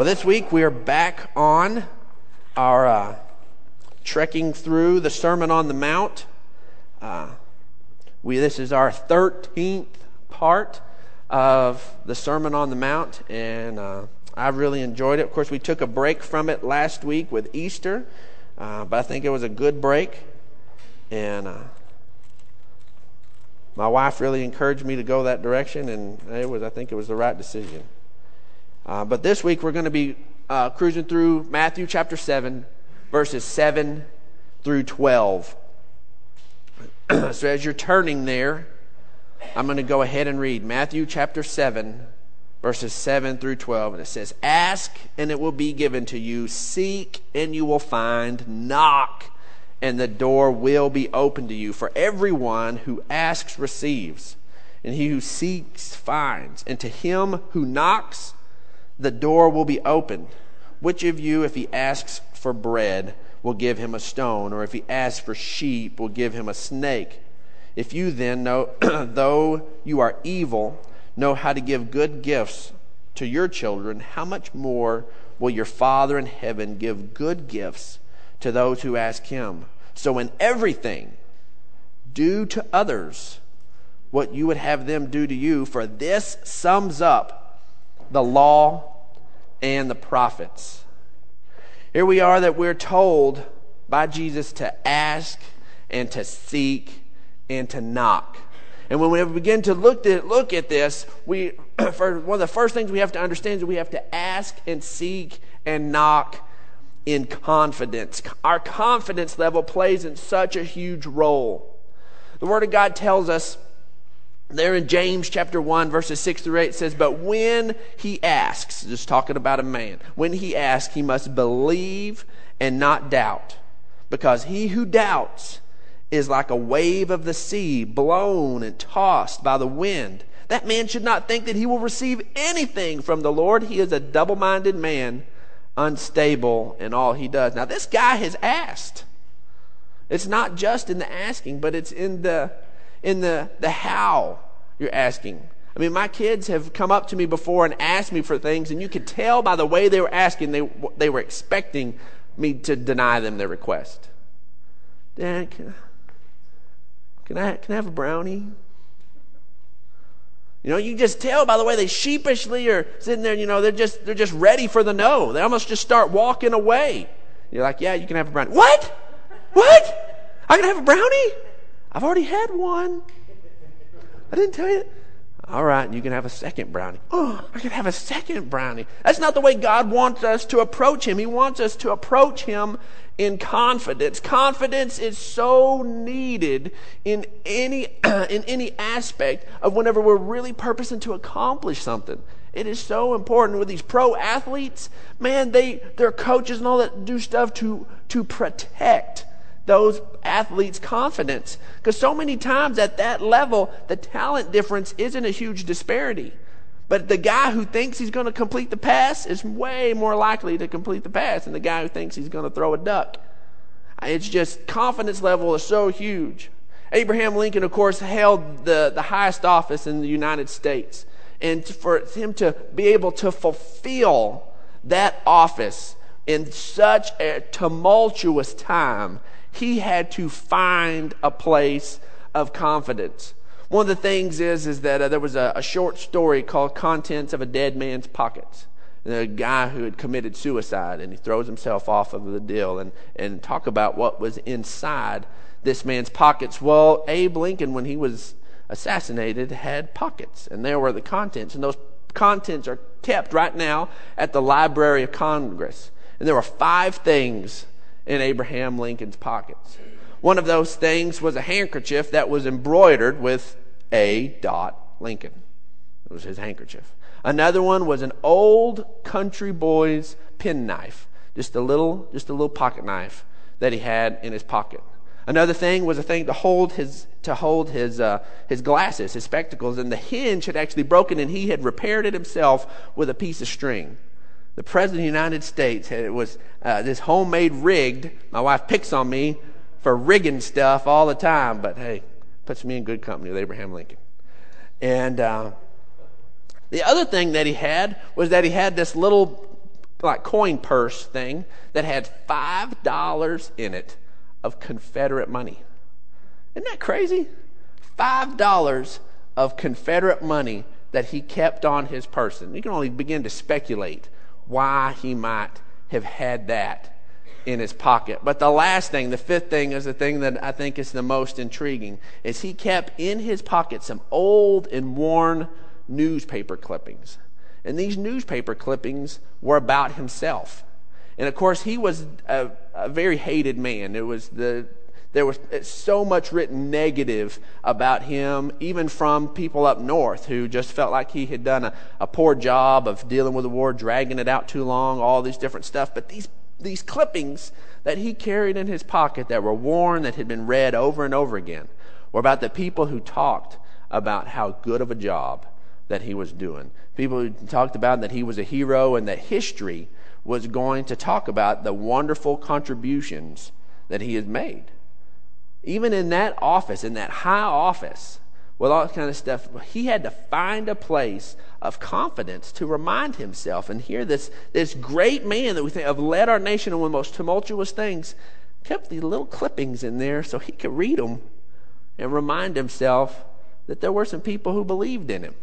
Well, this week we are back on our uh, trekking through the Sermon on the Mount. Uh, we this is our thirteenth part of the Sermon on the Mount, and uh, I really enjoyed it. Of course, we took a break from it last week with Easter, uh, but I think it was a good break, and uh, my wife really encouraged me to go that direction, and it was I think it was the right decision. Uh, but this week we're going to be uh, cruising through Matthew chapter 7, verses 7 through 12. so as you're turning there, I'm going to go ahead and read Matthew chapter 7, verses 7 through 12. And it says, Ask and it will be given to you, seek and you will find, knock and the door will be open to you. For everyone who asks receives, and he who seeks finds, and to him who knocks, the door will be opened. Which of you, if he asks for bread, will give him a stone, or if he asks for sheep, will give him a snake? If you then know, though you are evil, know how to give good gifts to your children, how much more will your Father in heaven give good gifts to those who ask him? So in everything, do to others what you would have them do to you, for this sums up the law and the prophets. Here we are that we're told by Jesus to ask and to seek and to knock. And when we begin to look at, look at this, we, for one of the first things we have to understand is we have to ask and seek and knock in confidence. Our confidence level plays in such a huge role. The Word of God tells us there in James chapter 1, verses 6 through 8, says, But when he asks, just talking about a man, when he asks, he must believe and not doubt. Because he who doubts is like a wave of the sea, blown and tossed by the wind. That man should not think that he will receive anything from the Lord. He is a double minded man, unstable in all he does. Now, this guy has asked. It's not just in the asking, but it's in the in the, the how you're asking. I mean, my kids have come up to me before and asked me for things, and you could tell by the way they were asking, they, they were expecting me to deny them their request. Dad, can I, can I, can I have a brownie? You know, you just tell by the way they sheepishly are sitting there, you know, they're just, they're just ready for the no. They almost just start walking away. You're like, yeah, you can have a brownie. What? What? I can have a brownie? I've already had one. I didn't tell you. All right, you can have a second brownie. Oh, I can have a second brownie. That's not the way God wants us to approach Him. He wants us to approach Him in confidence. Confidence is so needed in any in any aspect of whenever we're really purposing to accomplish something. It is so important with these pro athletes. Man, they their coaches and all that do stuff to to protect those athletes' confidence. Because so many times at that level, the talent difference isn't a huge disparity. But the guy who thinks he's going to complete the pass is way more likely to complete the pass than the guy who thinks he's going to throw a duck. It's just confidence level is so huge. Abraham Lincoln, of course, held the, the highest office in the United States. And for him to be able to fulfill that office in such a tumultuous time he had to find a place of confidence. One of the things is, is that uh, there was a, a, short story called Contents of a Dead Man's Pockets. The guy who had committed suicide and he throws himself off of the deal and, and talk about what was inside this man's pockets. Well, Abe Lincoln, when he was assassinated, had pockets and there were the contents. And those contents are kept right now at the Library of Congress. And there were five things in Abraham Lincoln's pockets. One of those things was a handkerchief that was embroidered with A. Dot Lincoln. It was his handkerchief. Another one was an old country boy's penknife, just a little, just a little pocket knife that he had in his pocket. Another thing was a thing to hold his to hold his uh, his glasses, his spectacles, and the hinge had actually broken, and he had repaired it himself with a piece of string the President of the United States. Had, it was uh, this homemade rigged. My wife picks on me for rigging stuff all the time, but hey, puts me in good company with Abraham Lincoln. And uh, the other thing that he had was that he had this little like coin purse thing that had five dollars in it of Confederate money. Isn't that crazy? Five dollars of Confederate money that he kept on his person. You can only begin to speculate why he might have had that in his pocket. But the last thing, the fifth thing, is the thing that I think is the most intriguing, is he kept in his pocket some old and worn newspaper clippings. And these newspaper clippings were about himself. And of course, he was a, a very hated man. It was the there was eh, so much written negative about him, even from people up north who just felt like he had done a, a poor job of dealing with the war, dragging it out too long, all these different stuff. But these these clippings that he carried in his pocket that were worn, that had been read over and over again, were about the people who talked about how good of a job that he was doing. People who talked about that he was a hero and that history was going to talk about the wonderful contributions that he had made. Even in that office, in that high office, with all kind of stuff, he had to find a place of confidence to remind himself. And here, this, this great man that we think of led our nation in one of the most tumultuous things kept these little clippings in there so he could read them and remind himself that there were some people who believed in him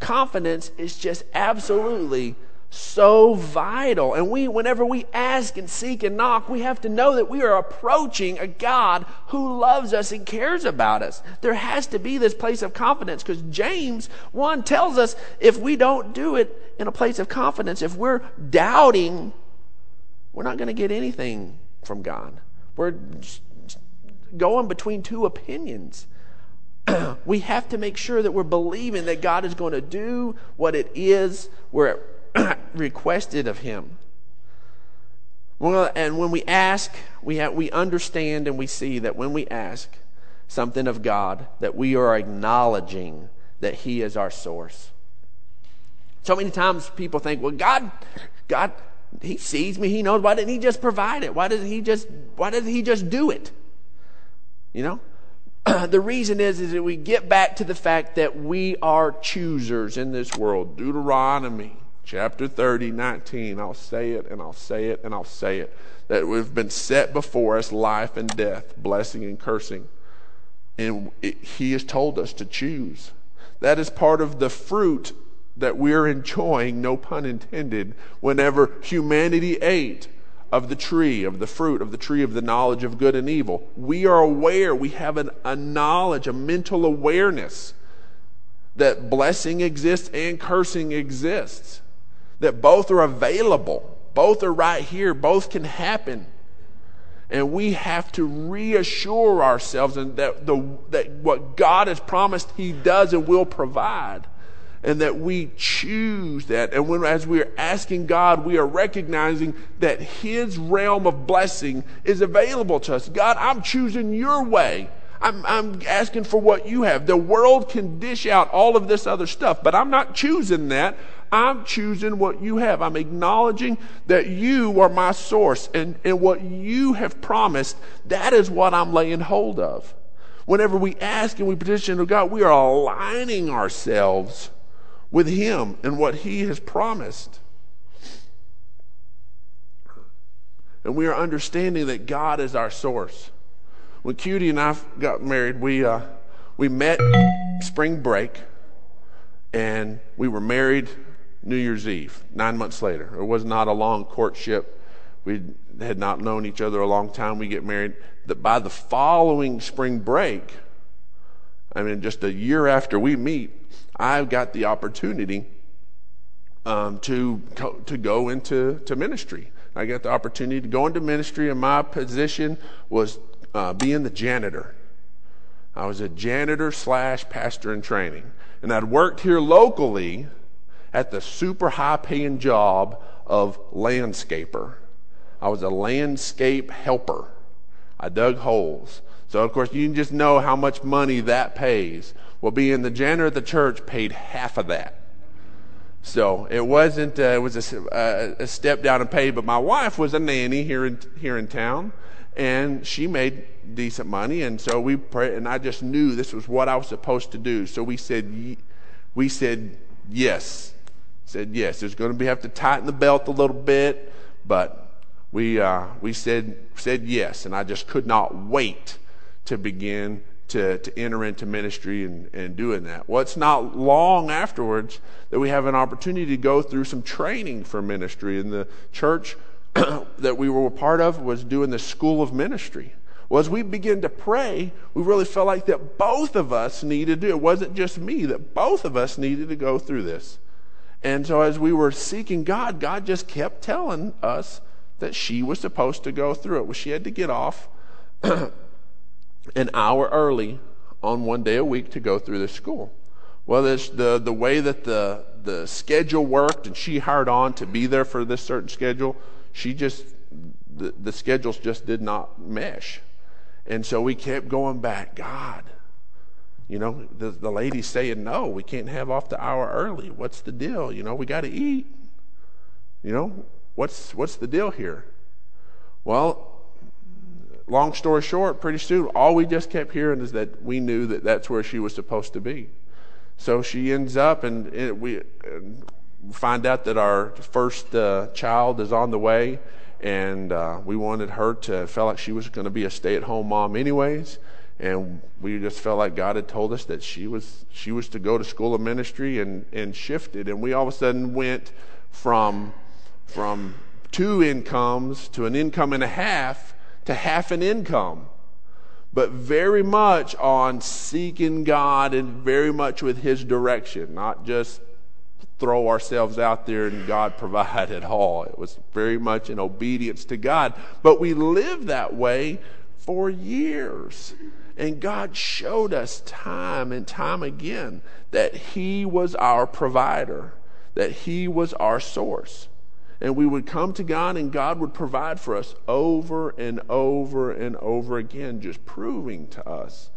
confidence is just absolutely so vital. And we, whenever we ask and seek and knock, we have to know that we are approaching a God who loves us and cares about us. There has to be this place of confidence because James 1 tells us if we don't do it in a place of confidence, if we're doubting, we're not going to get anything from God. We're going between two opinions. we have to make sure that we're believing that God is going to do what it is we're requested of Him. Well, and when we ask, we, we understand and we see that when we ask something of God, that we are acknowledging that He is our source. So many times people think, well, God, God, He sees me, He knows. Why didn't He just provide it? Why doesn't He just, why doesn't He just do it? You know? the reason is, is that we get back to the fact that we are choosers in this world. Deuteronomy chapter 30, 19. I'll say it and I'll say it and I'll say it. That we've been set before us life and death, blessing and cursing. And it, he has told us to choose. That is part of the fruit that we're enjoying, no pun intended, whenever humanity ate of the tree, of the fruit, of the tree of the knowledge of good and evil. We are aware, we have an, a knowledge, a mental awareness that blessing exists and cursing exists, that both are available, both are right here, both can happen. And we have to reassure ourselves that, the, that what God has promised He does and will provide and that we choose that. And when, as we are asking God, we are recognizing that His realm of blessing is available to us. God, I'm choosing your way. I'm, I'm asking for what you have. The world can dish out all of this other stuff, but I'm not choosing that. I'm choosing what you have. I'm acknowledging that you are my source and, and what you have promised, that is what I'm laying hold of. Whenever we ask and we petition to God, we are aligning ourselves with Him and what He has promised. And we are understanding that God is our source. When Cutie and I got married, we, uh, we met spring break and we were married New Year's Eve, nine months later. It was not a long courtship. We had not known each other a long time. We get married. That by the following spring break, I mean, just a year after we meet, I've got the opportunity um, to to go into to ministry. I got the opportunity to go into ministry, and my position was uh, being the janitor. I was a janitor slash pastor in training, and I'd worked here locally at the super high paying job of landscaper. I was a landscape helper. I dug holes. So, of course, you can just know how much money that pays. Well, being the janitor at the church paid half of that. So it wasn't, uh, it was a, uh, a, step down in pay, but my wife was a nanny here in, here in town, and she made decent money, and so we prayed, and I just knew this was what I was supposed to do. So we said, we said yes. Said yes. There's going to be have to tighten the belt a little bit, but we uh, we said said yes, and I just could not wait to begin to, to enter into ministry and, and doing that. Well, it's not long afterwards that we have an opportunity to go through some training for ministry. And the church that we were a part of was doing the school of ministry. Well, as we began to pray, we really felt like that both of us needed to do it. wasn't just me, that both of us needed to go through this. And so as we were seeking God, God just kept telling us that she was supposed to go through it. Well, she had to get off an hour early on one day a week to go through the school. Well, this, the, the way that the, the schedule worked, and she hired on to be there for this certain schedule, she just, the, the schedules just did not mesh. And so we kept going back, God, you know, the, the lady's saying, no, we can't have off the hour early. What's the deal? You know, we got to eat. You know, what's, what's the deal here? Well, long story short, pretty soon, all we just kept hearing is that we knew that that's where she was supposed to be. So she ends up, and, and we find out that our first uh, child is on the way, and uh, we wanted her to feel like she was going to be a stay-at-home mom, anyways. And we just felt like God had told us that she was she was to go to school of ministry and and shifted, and we all of a sudden went from from two incomes to an income and a half to half an income, but very much on seeking God and very much with His direction, not just throw ourselves out there and God provide it all. It was very much in obedience to God. But we lived that way for years. And God showed us time and time again that He was our provider, that He was our source and we would come to God and God would provide for us over and over and over again, just proving to us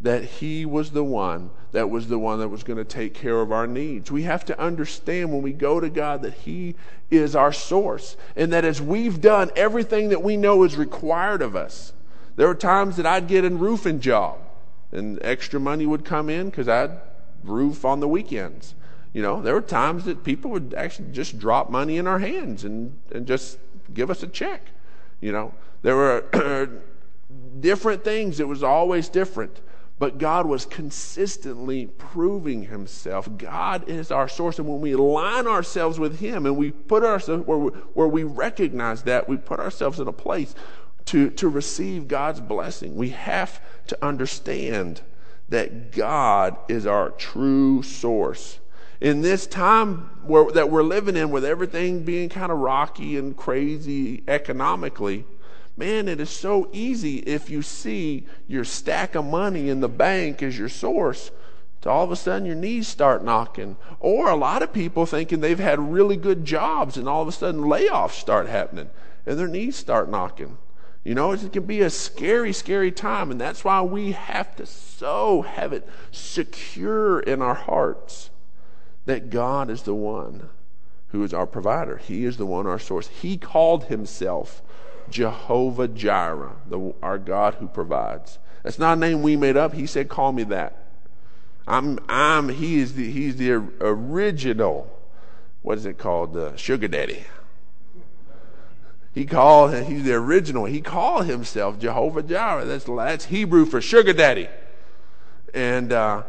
that He was the one that was the one that was going to take care of our needs. We have to understand when we go to God that He is our source and that as we've done everything that we know is required of us, there were times that I'd get a roofing job and extra money would come in because I'd roof on the weekends. You know, there were times that people would actually just drop money in our hands and, and just give us a check. You know, there were different things. It was always different. But God was consistently proving Himself. God is our source. And when we align ourselves with Him and we put ourselves where we, where we recognize that, we put ourselves in a place to, to receive God's blessing. We have to understand that God is our true source in this time where, that we're living in with everything being kind of rocky and crazy economically, man, it is so easy if you see your stack of money in the bank as your source to all of a sudden your knees start knocking. Or a lot of people thinking they've had really good jobs and all of a sudden layoffs start happening and their knees start knocking. You know, it can be a scary, scary time, and that's why we have to so have it secure in our hearts that God is the one who is our provider. He is the one, our source. He called himself Jehovah Jireh, the, our God who provides. That's not a name we made up. He said, "Call me that." I'm, I'm. He is the. He's the original. What is it called? Sugar daddy. He called. He's the original. He called himself Jehovah Jireh. That's that's Hebrew for sugar daddy. And uh,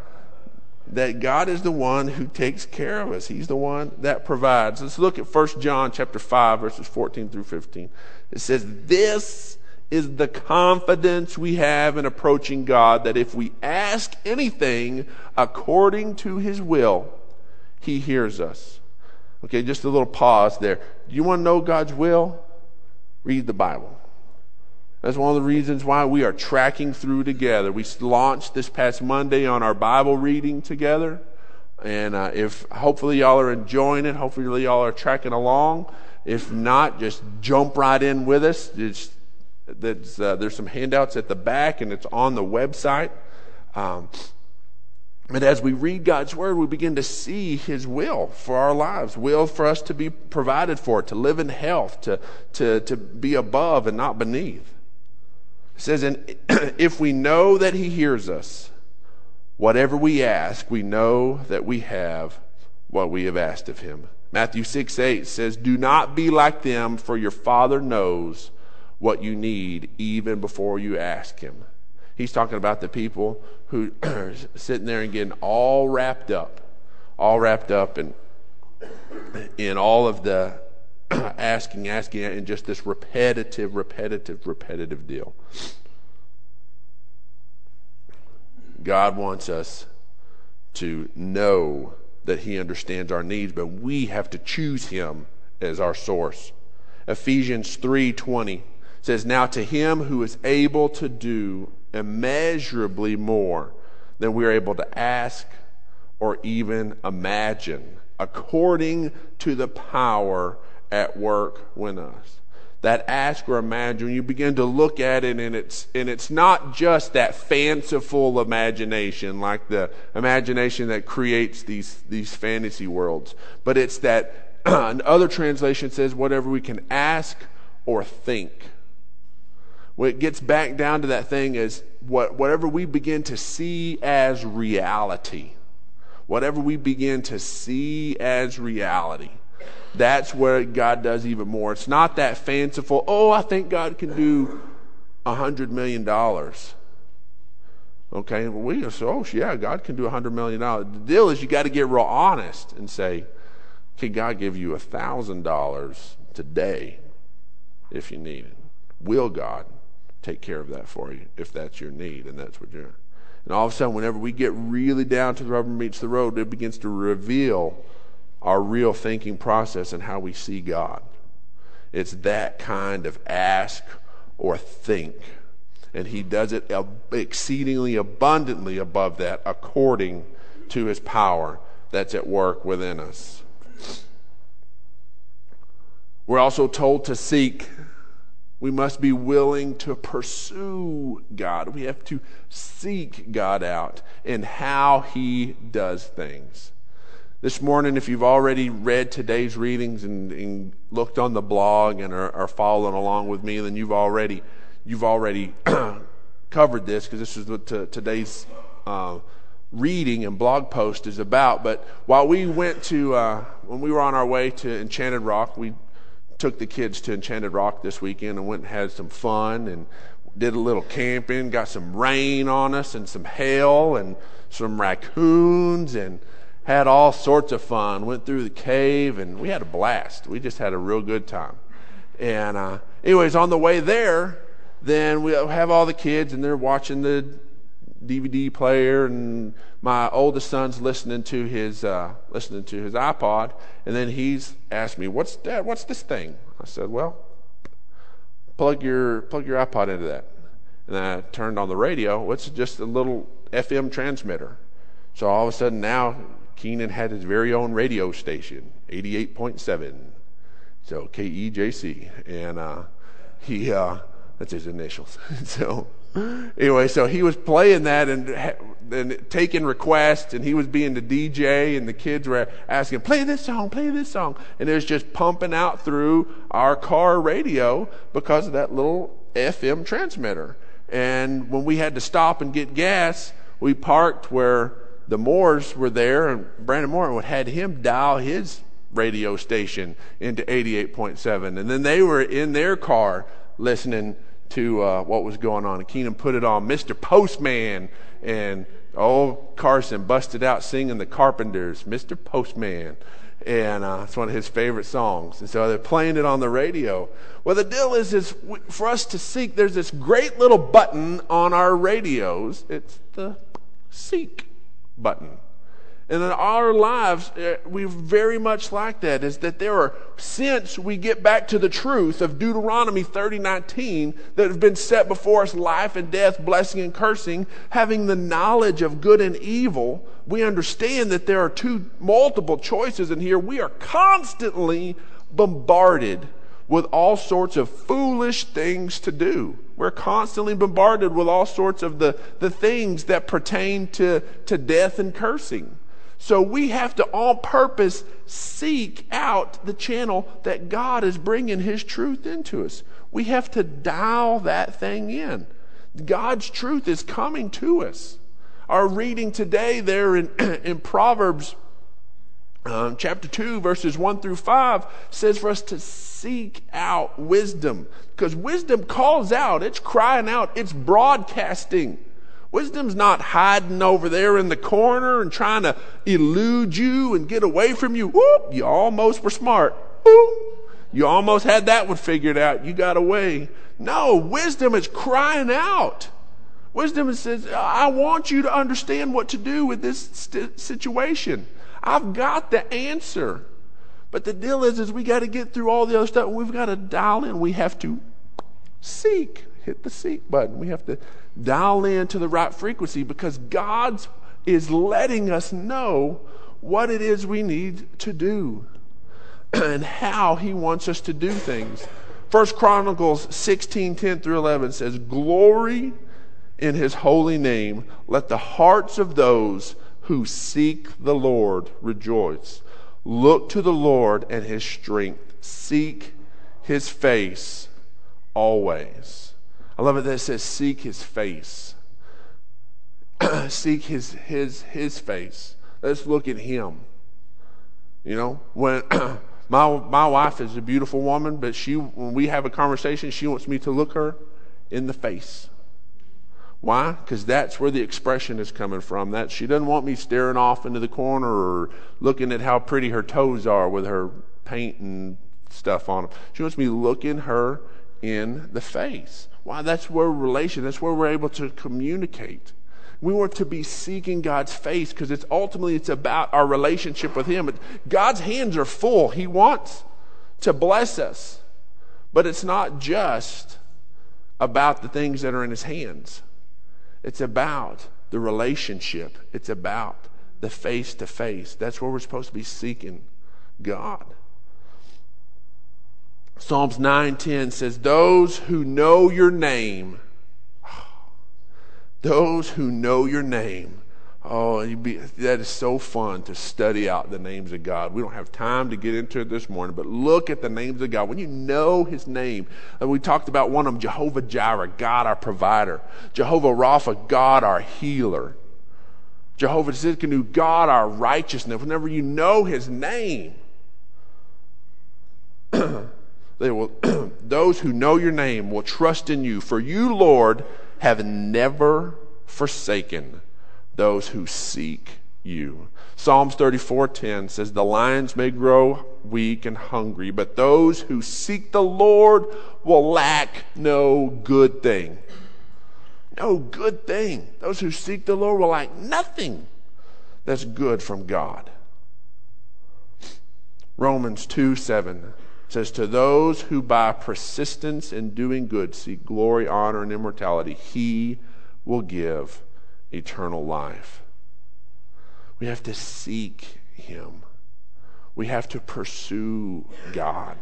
that God is the one who takes care of us. He's the one that provides. Let's look at 1 John chapter 5 verses 14 through 15. It says, "This is the confidence we have in approaching God that if we ask anything according to his will, he hears us." Okay, just a little pause there. Do you want to know God's will? Read the Bible. That's one of the reasons why we are tracking through together. We launched this past Monday on our Bible reading together. And uh, if hopefully y'all are enjoying it, hopefully y'all are tracking along. If not, just jump right in with us. It's, uh, there's some handouts at the back, and it's on the website. Um, but as we read God's word, we begin to see His will for our lives, will for us to be provided for, to live in health, to, to, to be above and not beneath. It says, and if we know that he hears us, whatever we ask, we know that we have what we have asked of him. Matthew 6 8 says, Do not be like them, for your Father knows what you need even before you ask him. He's talking about the people who are sitting there and getting all wrapped up, all wrapped up in, in all of the asking, asking, and just this repetitive, repetitive, repetitive deal. God wants us to know that He understands our needs, but we have to choose Him as our source. Ephesians 3:20 says, "Now to Him who is able to do immeasurably more than we are able to ask or even imagine, according to the power at work within us. That ask or imagine, you begin to look at it, and it's and it's not just that fanciful imagination, like the imagination that creates these these fantasy worlds, but it's that another translation says whatever we can ask or think. When it gets back down to that thing is what whatever we begin to see as reality, whatever we begin to see as reality that's where God does even more. It's not that fanciful, oh, I think God can do a $100 million. Okay, well, we say, oh, yeah, God can do a $100 million. The deal is you got to get real honest and say, can God give you a $1,000 today if you need it? Will God take care of that for you if that's your need and that's what you're. And all of a sudden, whenever we get really down to the rubber meets the road, it begins to reveal our real thinking process and how we see God. It's that kind of ask or think. And he does it exceedingly abundantly above that according to his power that's at work within us. We're also told to seek. We must be willing to pursue God. We have to seek God out in how he does things. This morning, if you've already read today's readings and, and looked on the blog and are, are, following along with me, then you've already you've already covered this because this is what t- today's uh, reading and blog post is about. But while we went to uh, when we were on our way to Enchanted Rock, we took the kids to Enchanted Rock this weekend and went and had some fun and did a little camping. Got some rain on us and some hail and some raccoons and had all sorts of fun. Went through the cave, and we had a blast. We just had a real good time. And uh, anyways, on the way there, then we have all the kids, and they're watching the DVD player, and my oldest son's listening to his uh, listening to his iPod, and then he's asked me, "What's that? What's this thing?" I said, "Well, plug your plug your iPod into that." And I turned on the radio. It's just a little FM transmitter. So all of a sudden now Keenan had his very own radio station, 88.7. So KEJC. And uh, he, uh, that's his initials. so anyway, so he was playing that and, and taking requests, and he was being the DJ, and the kids were asking, play this song, play this song. And it was just pumping out through our car radio because of that little FM transmitter. And when we had to stop and get gas, we parked where the Moores were there, and Brandon Moore had him dial his radio station into 88.7. And then they were in their car listening to uh, what was going on. And Keenan put it on Mr. Postman, and old Carson busted out singing the Carpenters, Mr. Postman. And uh, it's one of his favorite songs. And so they're playing it on the radio. Well, the deal is, is for us to seek, there's this great little button on our radios. It's the seek button. And in our lives, uh, we're very much like that, is that there are, since we get back to the truth of Deuteronomy 30:19, that have been set before us life and death, blessing and cursing, having the knowledge of good and evil, we understand that there are two multiple choices in here. We are constantly bombarded with all sorts of foolish things to do. We're constantly bombarded with all sorts of the, the things that pertain to, to death and cursing. So we have to, on purpose, seek out the channel that God is bringing His truth into us. We have to dial that thing in. God's truth is coming to us. Our reading today there in, in Proverbs Um, chapter 2, verses 1 through 5 says for us to seek out wisdom because wisdom calls out, it's crying out, it's broadcasting. Wisdom's not hiding over there in the corner and trying to elude you and get away from you. Whoop, you almost were smart. Whoop, you almost had that one figured out. You got away. No, wisdom is crying out. Wisdom says, I want you to understand what to do with this st- situation. I've got the answer. But the deal is, is we got to get through all the other stuff. We've got to dial in. We have to seek. Hit the seek button. We have to dial in to the right frequency because God is letting us know what it is we need to do and how he wants us to do things. First Chronicles 16, 10 through 11 says, Glory in his holy name. Let the hearts of those who seek the Lord rejoice. Look to the Lord and his strength. Seek his face always. I love it that it says, Seek his face. seek his, his, his face. Let's look at him. You know, when my, my wife is a beautiful woman, but she, when we have a conversation, she wants me to look her in the face. Why? Because that's where the expression is coming from. That she doesn't want me staring off into the corner or looking at how pretty her toes are with her paint and stuff on them. She wants me looking her in the face. Why? That's where relation. That's where we're able to communicate. We want to be seeking God's face because it's ultimately it's about our relationship with Him. God's hands are full. He wants to bless us, but it's not just about the things that are in His hands. It's about the relationship, it's about the face to face. That's where we're supposed to be seeking God. Psalms 9:10 says, "Those who know your name, those who know your name Oh, be, that is so fun to study out the names of God. We don't have time to get into it this morning, but look at the names of God. When you know His name, and we talked about one of them, Jehovah Jireh, God our provider. Jehovah Rapha, God our healer. Jehovah Tsidkenu, God our righteousness. Whenever you know His name, they will. those who know your name will trust in you, for you, Lord, have never forsaken those who seek you. Psalms 34:10 says the lions may grow weak and hungry, but those who seek the Lord will lack no good thing. No good thing. Those who seek the Lord will lack nothing that's good from God. Romans 2 7 says, To those who by persistence in doing good seek glory, honor, and immortality, he will give eternal life. We have to seek Him. We have to pursue God.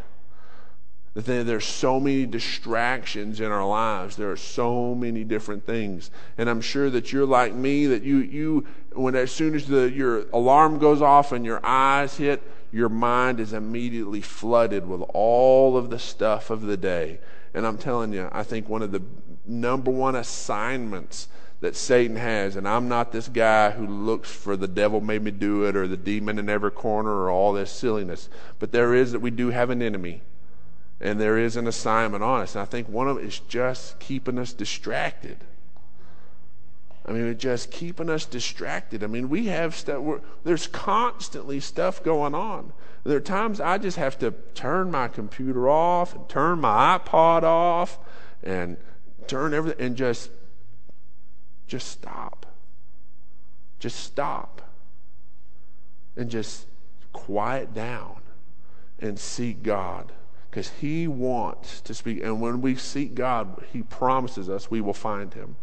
There's so many distractions in our lives. There are so many different things. And I'm sure that you're like me, that you, you when as soon as the, your alarm goes off and your eyes hit, your mind is immediately flooded with all of the stuff of the day. And I'm telling you, I think one of the number one assignments that Satan has. And I'm not this guy who looks for the devil made me do it or the demon in every corner or all this silliness. But there is that we do have an enemy. And there is an assignment on us. And I think one of it is just keeping us distracted. I mean, it's just keeping us distracted. I mean, we have stuff, there's constantly stuff going on. There are times I just have to turn my computer off and turn my iPod off and turn everything and just just stop. Just stop. And just quiet down and seek God. Because He wants to speak. And when we seek God, He promises us we will find Him.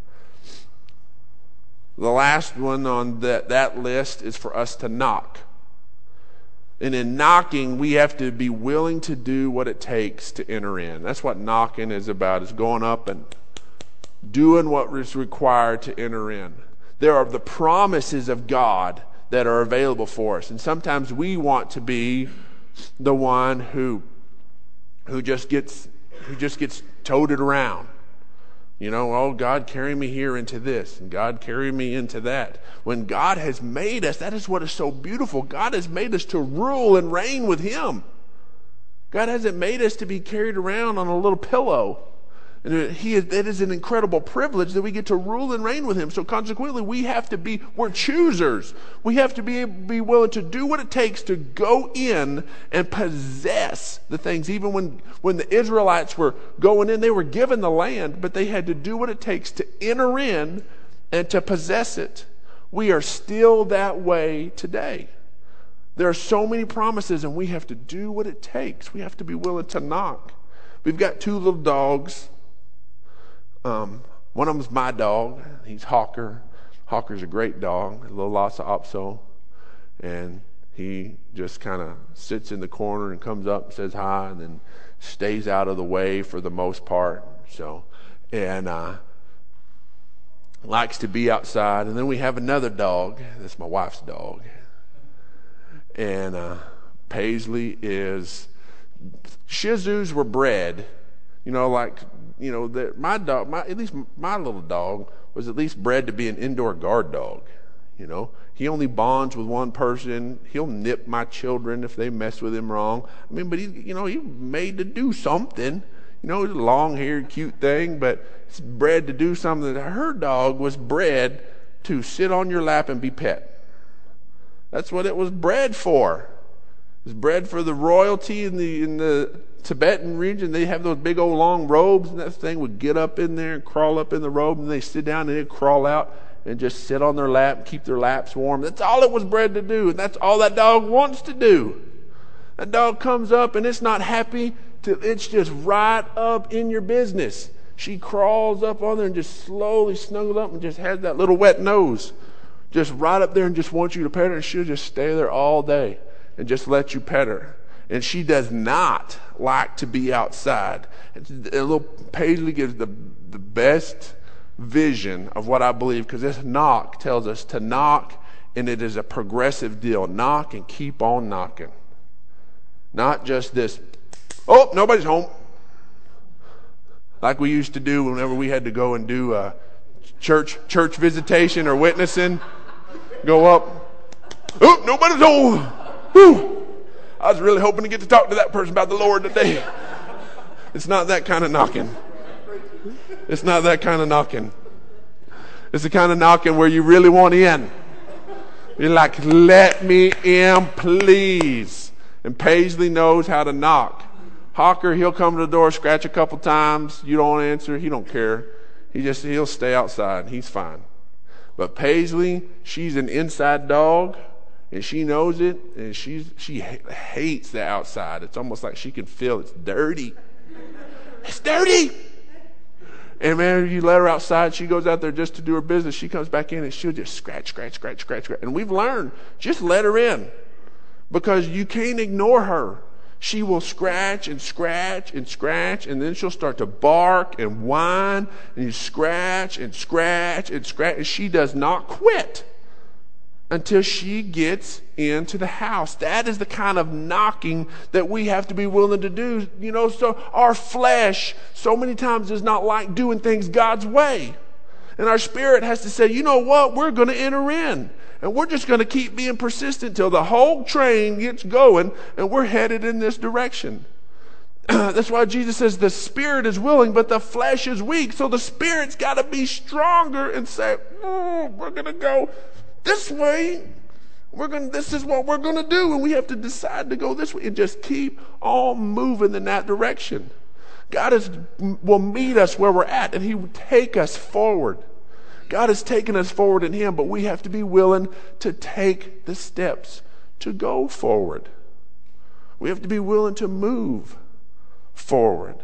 The last one on that, that list is for us to knock. And in knocking, we have to be willing to do what it takes to enter in. That's what knocking is about, is going up and doing what is required to enter in. There are the promises of God that are available for us. And sometimes we want to be the one who who just gets who just gets toted around. You know, oh, God, carry me here into this, and God, carry me into that. When God has made us, that is what is so beautiful. God has made us to rule and reign with Him. God hasn't made us to be carried around on a little pillow. And uh, he is, it is an incredible privilege that we get to rule and reign with him. So consequently, we have to be, we're choosers. We have to be, be willing to do what it takes to go in and possess the things. Even when, when the Israelites were going in, they were given the land, but they had to do what it takes to enter in and to possess it. We are still that way today. There are so many promises, and we have to do what it takes. We have to be willing to knock. We've got two little dogs um, one of them's my dog. He's Hawker. Hawker's a great dog, a little Lhasa Apso. And he just kind of sits in the corner and comes up and says hi and then stays out of the way for the most part. So, and uh, likes to be outside. And then we have another dog. That's my wife's dog. And uh, Paisley is. Shih Tzus were bred, you know, like you know, that my dog, my, at least my little dog, was at least bred to be an indoor guard dog. You know, he only bonds with one person. He'll nip my children if they mess with him wrong. I mean, but he, you know, he's made to do something. You know, he's a long-haired, cute thing, but it's bred to do something. Her dog was bred to sit on your lap and be pet. That's what it was bred for. It was bred for the royalty in the in the Tibetan region, they have those big old long robes, and that thing would get up in there and crawl up in the robe, and they sit down and they'd crawl out and just sit on their lap and keep their laps warm. That's all it was bred to do, and that's all that dog wants to do. That dog comes up and it's not happy till it's just right up in your business. She crawls up on there and just slowly snuggles up and just has that little wet nose. Just right up there and just wants you to pet her, and she'll just stay there all day and just let you pet her and she does not like to be outside. And little Paisley gives the, the best vision of what I believe because this knock tells us to knock, and it is a progressive deal. Knock and keep on knocking. Not just this, oh, nobody's home. Like we used to do whenever we had to go and do a church church visitation or witnessing. Go up, oh, nobody's home. Whew. I was really hoping to get to talk to that person about the Lord today. It's not that kind of knocking. It's not that kind of knocking. It's the kind of knocking where you really want in. You're like, let me in, please. And Paisley knows how to knock. Hawker, he'll come to the door, scratch a couple times. You don't answer. He don't care. He just, he'll stay outside. He's fine. But Paisley, she's an inside dog and she knows it, and she's, she hates the outside. It's almost like she can feel it's dirty. It's dirty. And man, you let her outside, she goes out there just to do her business. She comes back in and she'll just scratch, scratch, scratch, scratch, scratch. And we've learned just let her in because you can't ignore her. She will scratch and scratch and scratch, and then she'll start to bark and whine, and you scratch and scratch and scratch, and she does not quit until she gets into the house. That is the kind of knocking that we have to be willing to do. You know, so our flesh so many times does not like doing things God's way. And our spirit has to say, you know what? We're going to enter in. And we're just going to keep being persistent till the whole train gets going and we're headed in this direction. That's why Jesus says the spirit is willing, but the flesh is weak. So the spirit's got to be stronger and say, oh, we're going to go this way. We're going this is what we're going to do. And we have to decide to go this way and just keep on moving in that direction. God is, will meet us where we're at and He will take us forward. God has taken us forward in Him, but we have to be willing to take the steps to go forward. We have to be willing to move forward.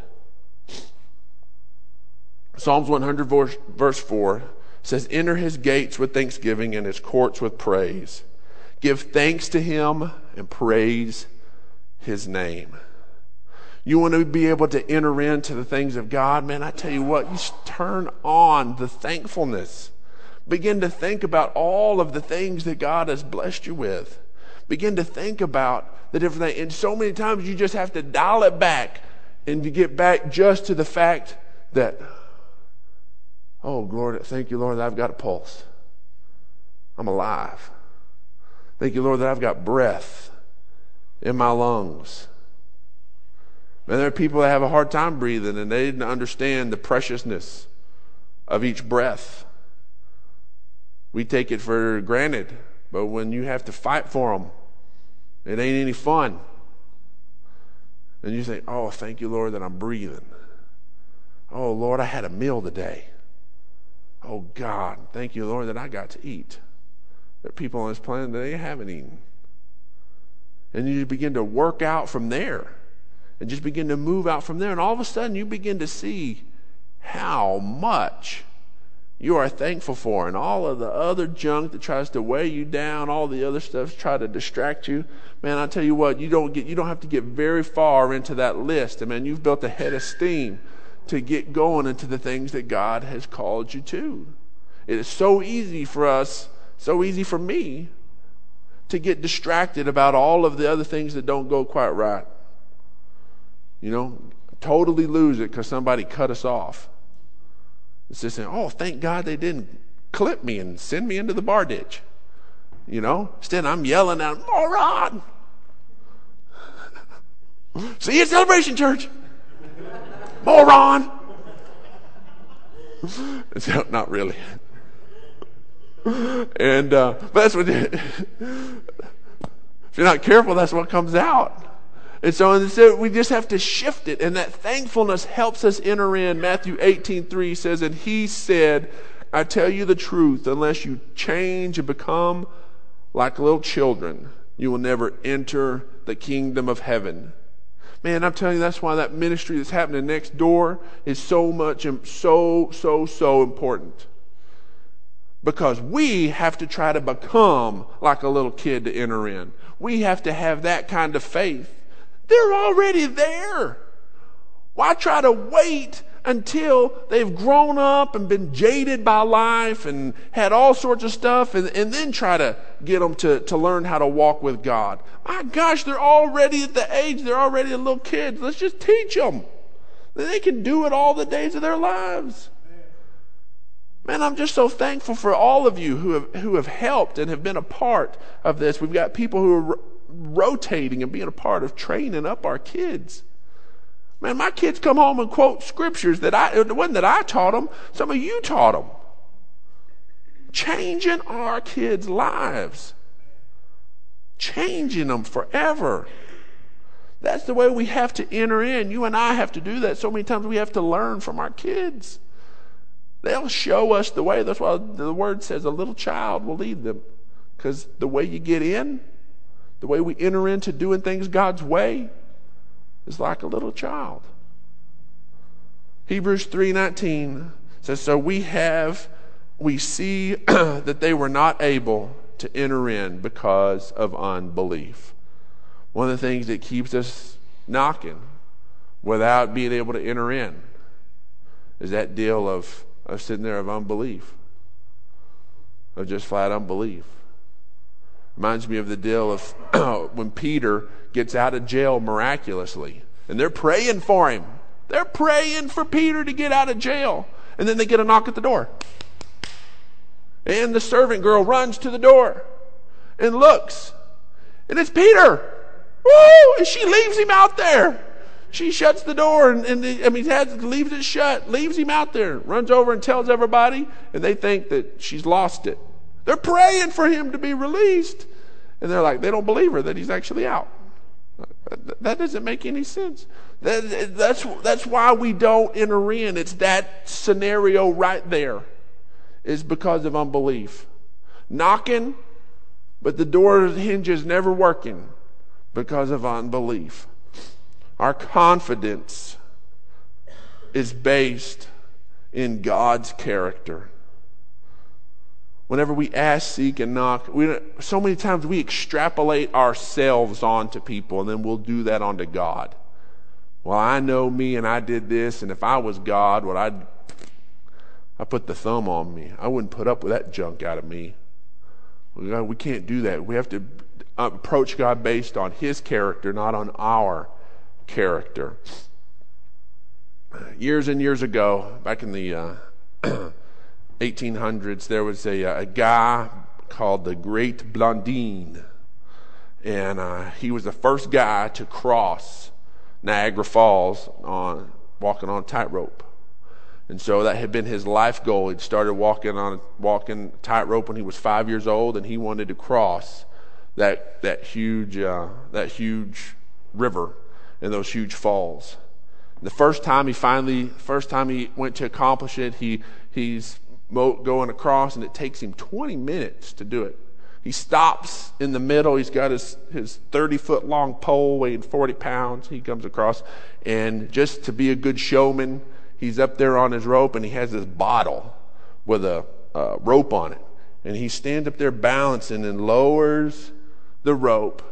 Psalms 100, verse, verse 4 says, Enter his gates with thanksgiving and his courts with praise. Give thanks to him and praise his name. You want to be able to enter into the things of God, man, I tell you what, you turn on the thankfulness. Begin to think about all of the things that God has blessed you with. Begin to think about the different things. And so many times you just have to dial it back and to get back just to the fact that Oh, Lord, thank you, Lord, that I've got a pulse. I'm alive. Thank you, Lord, that I've got breath in my lungs. And there are people that have a hard time breathing and they didn't understand the preciousness of each breath. We take it for granted, but when you have to fight for them, it ain't any fun. And you think, oh, thank you, Lord, that I'm breathing. Oh, Lord, I had a meal today. Oh, God, thank you, Lord, that I got to eat. There are people on this planet that they haven't eaten. And you begin to work out from there and just begin to move out from there. And all of a sudden, you begin to see how much you are thankful for and all of the other junk that tries to weigh you down all the other stuff try to distract you man i tell you what you don't get you don't have to get very far into that list and man you've built a head of steam to get going into the things that god has called you to it is so easy for us so easy for me to get distracted about all of the other things that don't go quite right you know totally lose it because somebody cut us off it's just saying, oh, thank God they didn't clip me and send me into the bar ditch. You know, instead I'm yelling out, moron! See you at Celebration Church! Moron! so, not really. And, uh, but that's what, if you're not careful, that's what comes out. And so instead, we just have to shift it. And that thankfulness helps us enter in. Matthew 18 3 says, And he said, I tell you the truth, unless you change and become like little children, you will never enter the kingdom of heaven. Man, I'm telling you, that's why that ministry that's happening next door is so much, and so, so, so important. Because we have to try to become like a little kid to enter in. We have to have that kind of faith. They're already there. Why try to wait until they've grown up and been jaded by life and had all sorts of stuff and, and then try to get them to, to learn how to walk with God? My gosh, they're already at the age, they're already little kids. Let's just teach them. They can do it all the days of their lives. Man, I'm just so thankful for all of you who have, who have helped and have been a part of this. We've got people who are rotating and being a part of training up our kids. Man, my kids come home and quote scriptures that I, it wasn't that I taught them, some of you taught them. Changing our kids' lives, changing them forever. That's the way we have to enter in. You and I have to do that. So many times we have to learn from our kids. They'll show us the way. That's why the word says a little child will lead them. Because the way you get in, the way we enter into doing things God's way is like a little child. Hebrews 3:19 says so we have we see that they were not able to enter in because of unbelief. One of the things that keeps us knocking without being able to enter in is that deal of, of sitting there of unbelief, of just flat unbelief. Reminds me of the deal of when Peter gets out of jail miraculously. And they're praying for him. They're praying for Peter to get out of jail. And then they get a knock at the door. And the servant girl runs to the door and looks. And it's Peter. Woo! And she leaves him out there. She shuts the door and, and the, I mean, has, leaves it shut, leaves him out there, runs over and tells everybody, and they think that she's lost it. They're praying for him to be released. And they're like, they don't believe her that he's actually out. That doesn't make any sense. That, that's, that's why we don't enter in. It's that scenario right there, is because of unbelief. Knocking, but the door hinge is never working because of unbelief. Our confidence is based in God's character whenever we ask, seek, and knock, we, so many times we extrapolate ourselves onto people, and then we'll do that onto God. Well, I know me, and I did this, and if I was God, what I'd I put the thumb on me. I wouldn't put up with that junk out of me. We can't do that. We have to approach God based on His character, not on our character. Years and years ago, back in the uh, 1800s, there was a, a guy called the Great Blondin, And uh, he was the first guy to cross Niagara Falls on walking on tightrope. And so that had been his life goal. He'd started walking on walking tightrope when he was five years old, and he wanted to cross that that huge uh, that huge river and those huge falls. The first time he finally, first time he went to accomplish it, he he's going across, and it takes him 20 minutes to do it. He stops in the middle. He's got his, his 30 foot long pole weighing 40 pounds. He comes across, and just to be a good showman, he's up there on his rope and he has this bottle with a uh, rope on it. And he stands up there balancing and lowers the rope,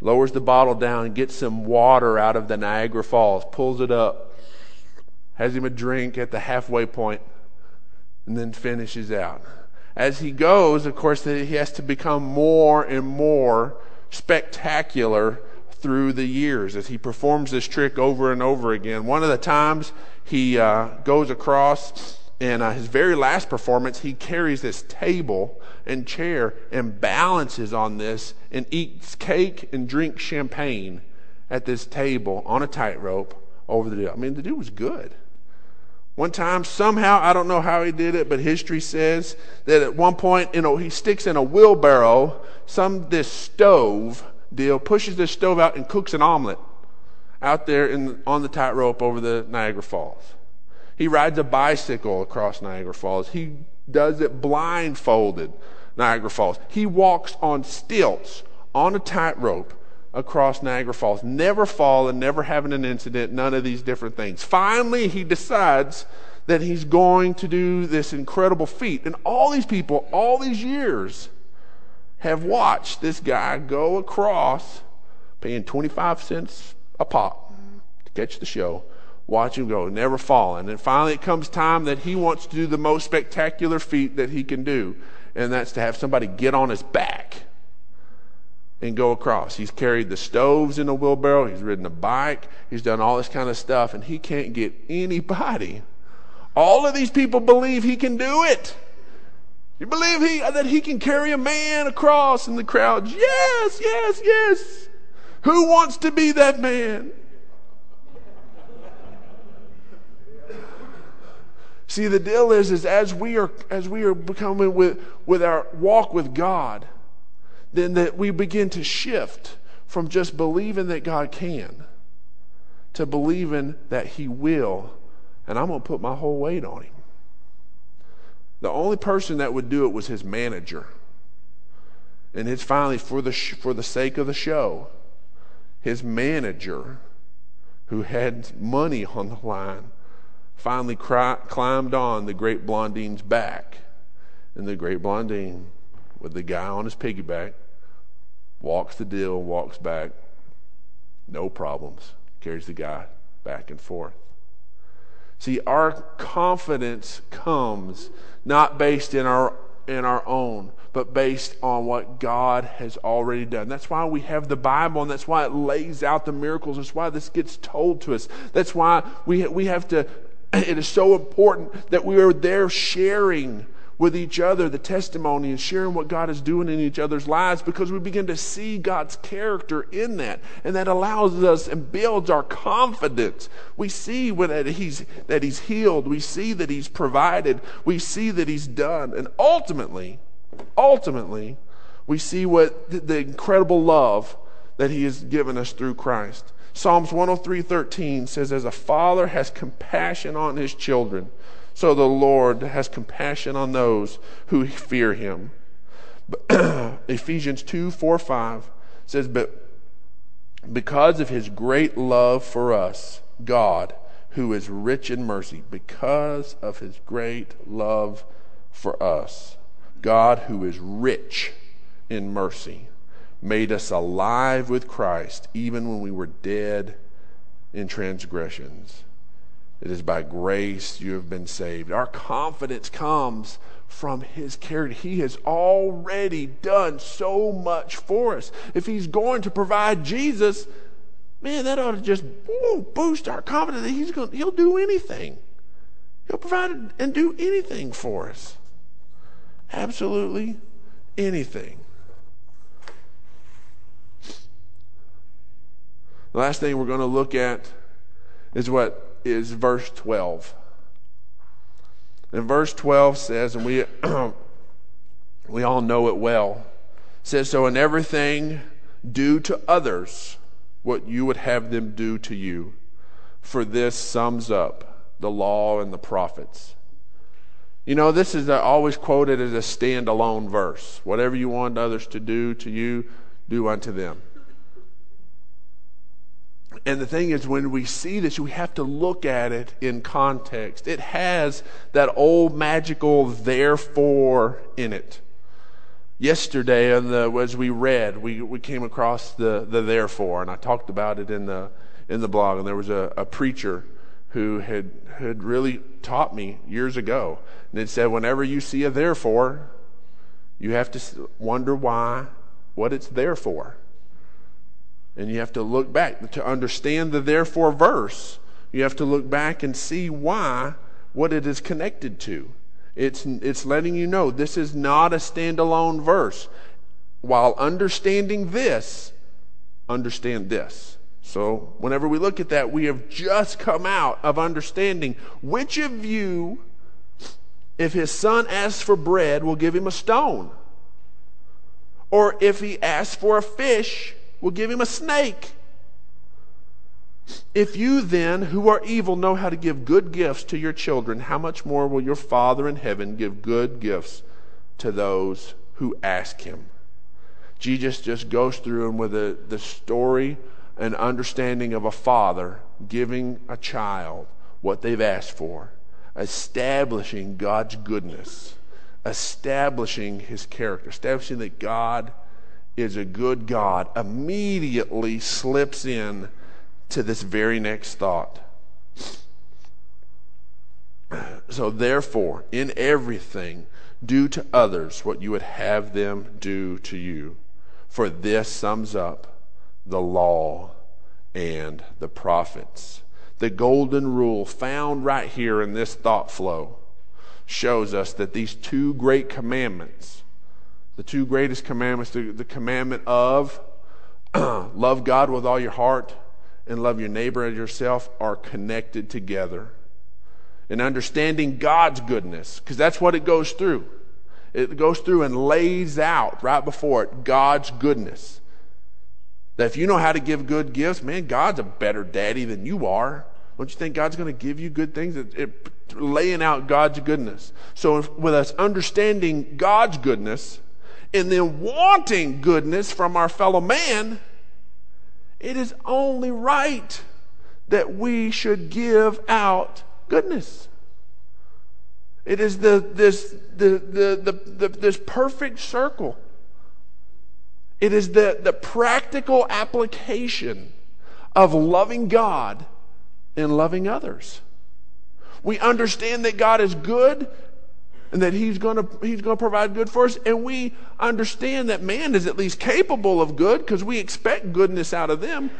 lowers the bottle down, gets some water out of the Niagara Falls, pulls it up, has him a drink at the halfway point, and then finishes out. As he goes, of course, he has to become more and more spectacular through the years as he performs this trick over and over again. One of the times he uh, goes across, in uh, his very last performance, he carries this table and chair and balances on this and eats cake and drinks champagne at this table on a tightrope over the deal. I mean, the dude was good. One time, somehow, I don't know how he did it, but history says that at one point, you know, he sticks in a wheelbarrow some this stove deal, pushes this stove out and cooks an omelet out there in, on the tightrope over the Niagara Falls. He rides a bicycle across Niagara Falls. He does it blindfolded, Niagara Falls. He walks on stilts on a tightrope across Niagara Falls, never falling, never having an incident, none of these different things. Finally, he decides that he's going to do this incredible feat. And all these people, all these years, have watched this guy go across, paying 25 cents a pop to catch the show, watch him go, never falling. And finally, it comes time that he wants to do the most spectacular feat that he can do, and that's to have somebody get on his back and go across. He's carried the stoves in a wheelbarrow, he's ridden a bike, he's done all this kind of stuff, and he can't get anybody. All of these people believe he can do it. You believe he, uh, that he can carry a man across? And the crowd, yes, yes, yes. Who wants to be that man? See, the deal is, is as we are as we are becoming with, with our walk with God, then that we begin to shift from just believing that God can to believing that He will, and I'm going to put my whole weight on Him. The only person that would do it was his manager. And it's finally, for the, sh- for the sake of the show, his manager, who had money on the line, finally cri- climbed on the great Blondin's back. And the great Blondin, with the guy on his piggyback, walks the deal, walks back, no problems, carries the guy back and forth. See, our confidence comes not based in our in our own, but based on what God has already done. That's why we have the Bible, and that's why it lays out the miracles. That's why this gets told to us. That's why we we have to. It is so important that we are there sharing with each other the testimony and sharing what God is doing in each other's lives because we begin to see God's character in that. And that allows us and builds our confidence. We see that he's, that he's healed. We see that he's provided. We see that he's done. And ultimately, ultimately, we see what the, the incredible love that he has given us through Christ. Psalms 103:13 says as a father has compassion on his children so the Lord has compassion on those who fear him. Ephesians 2 4 5 says, But because of his great love for us, God, who is rich in mercy, because of his great love for us, God, who is rich in mercy, made us alive with Christ even when we were dead in transgressions. It is by grace you have been saved. Our confidence comes from His character. He has already done so much for us. If He's going to provide Jesus, man, that ought to just boost our confidence that He's going, He'll do anything. He'll provide and do anything for us. Absolutely anything. The last thing we're going to look at is what is verse 12. And verse 12 says, and we, we all know it well, says, So in everything, do to others what you would have them do to you. For this sums up the law and the prophets. You know, this is always quoted as a standalone verse. Whatever you want others to do to you, do unto them. And the thing is, when we see this, we have to look at it in context. It has that old magical therefore in it. Yesterday, the, as we read, we, we came across the, the therefore, and I talked about it in the, in the blog. And there was a, a preacher who had, had really taught me years ago. And it said, whenever you see a therefore, you have to wonder why, what it's there for. And you have to look back to understand the therefore verse. You have to look back and see why, what it is connected to. It's, it's letting you know this is not a standalone verse. While understanding this, understand this. So, whenever we look at that, we have just come out of understanding which of you, if his son asks for bread, will give him a stone? Or if he asks for a fish, will give him a snake. If you then, who are evil, know how to give good gifts to your children, how much more will your Father in heaven give good gifts to those who ask him? Jesus just goes through them with the story and understanding of a father giving a child what they've asked for, establishing God's goodness, establishing his character, establishing that God is a good God immediately slips in to this very next thought. So, therefore, in everything, do to others what you would have them do to you. For this sums up the law and the prophets. The golden rule found right here in this thought flow shows us that these two great commandments the two greatest commandments the, the commandment of love God with all your heart and love your neighbor as yourself are connected together. And understanding God's goodness, because that's what it goes through. It goes through and lays out right before it God's goodness. That if you know how to give good gifts, man, God's a better daddy than you are. Don't you think God's going to give you good things? It, it, laying out God's goodness. So, if, with us understanding God's goodness, and then wanting goodness from our fellow man, it is only right that we should give out goodness. It is the, this, the, the, the, this perfect circle. It is the, the practical application of loving God and loving others. We understand that God is good and that he's going to he's going to provide good for us. And we understand that man is at least capable of good because we expect goodness out of them.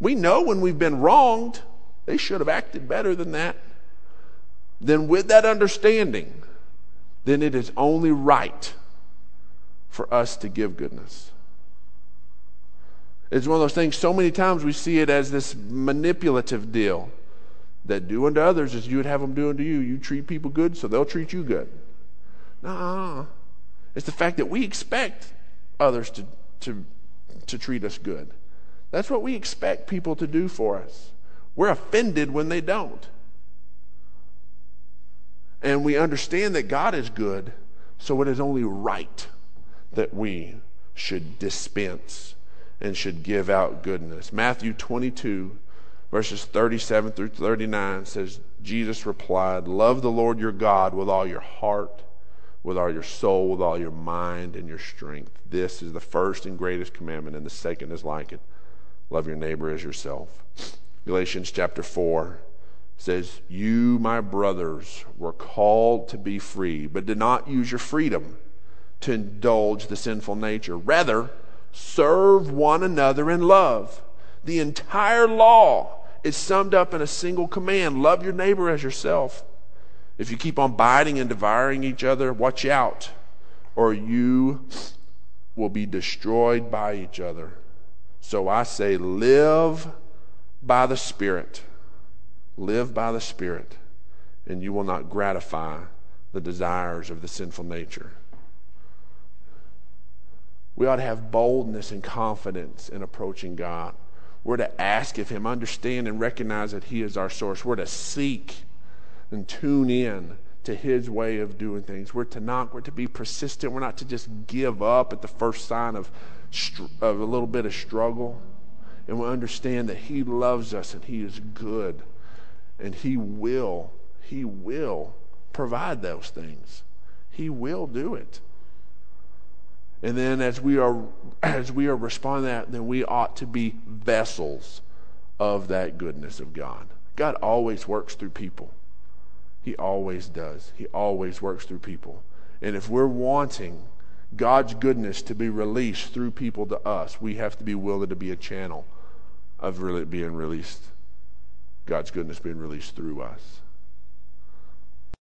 We know when we've been wronged they should have acted better than that. Then with that understanding then it is only right for us to give goodness. It's one of those things so many times we see it as this manipulative deal that do unto others as you would have them do unto you. You treat people good, so they'll treat you good. Nah, it's the fact that we expect others to, to, to treat us good. That's what we expect people to do for us. We're offended when they don't. And we understand that God is good, so it is only right that we should dispense and should give out goodness. Matthew 22 verses 37 through 39 says, Jesus replied, Love the Lord your God with all your heart, with all your soul, with all your mind and your strength. This is the first and greatest commandment, and the second is like it. Love your neighbor as yourself. Galatians chapter 4 says, You, my brothers, were called to be free, but did not use your freedom to indulge the sinful nature. Rather, serve one another in love. The entire law is summed up in a single command love your neighbor as yourself. If you keep on biting and devouring each other, watch out, or you will be destroyed by each other. So I say, live by the Spirit. Live by the Spirit, and you will not gratify the desires of the sinful nature. We ought to have boldness and confidence in approaching God. We're to ask of Him, understand and recognize that He is our source. We're to seek and tune in to His way of doing things. We're to not, we're to be persistent. We're not to just give up at the first sign of, of a little bit of struggle. And we understand that He loves us and He is good. And He will, He will provide those things. He will do it. And then as we are as we are responding to that, then we ought to be vessels of that goodness of God. God always works through people. He always does. He always works through people. And if we're wanting God's goodness to be released through people to us, we have to be willing to be a channel of really being released, God's goodness being released through us.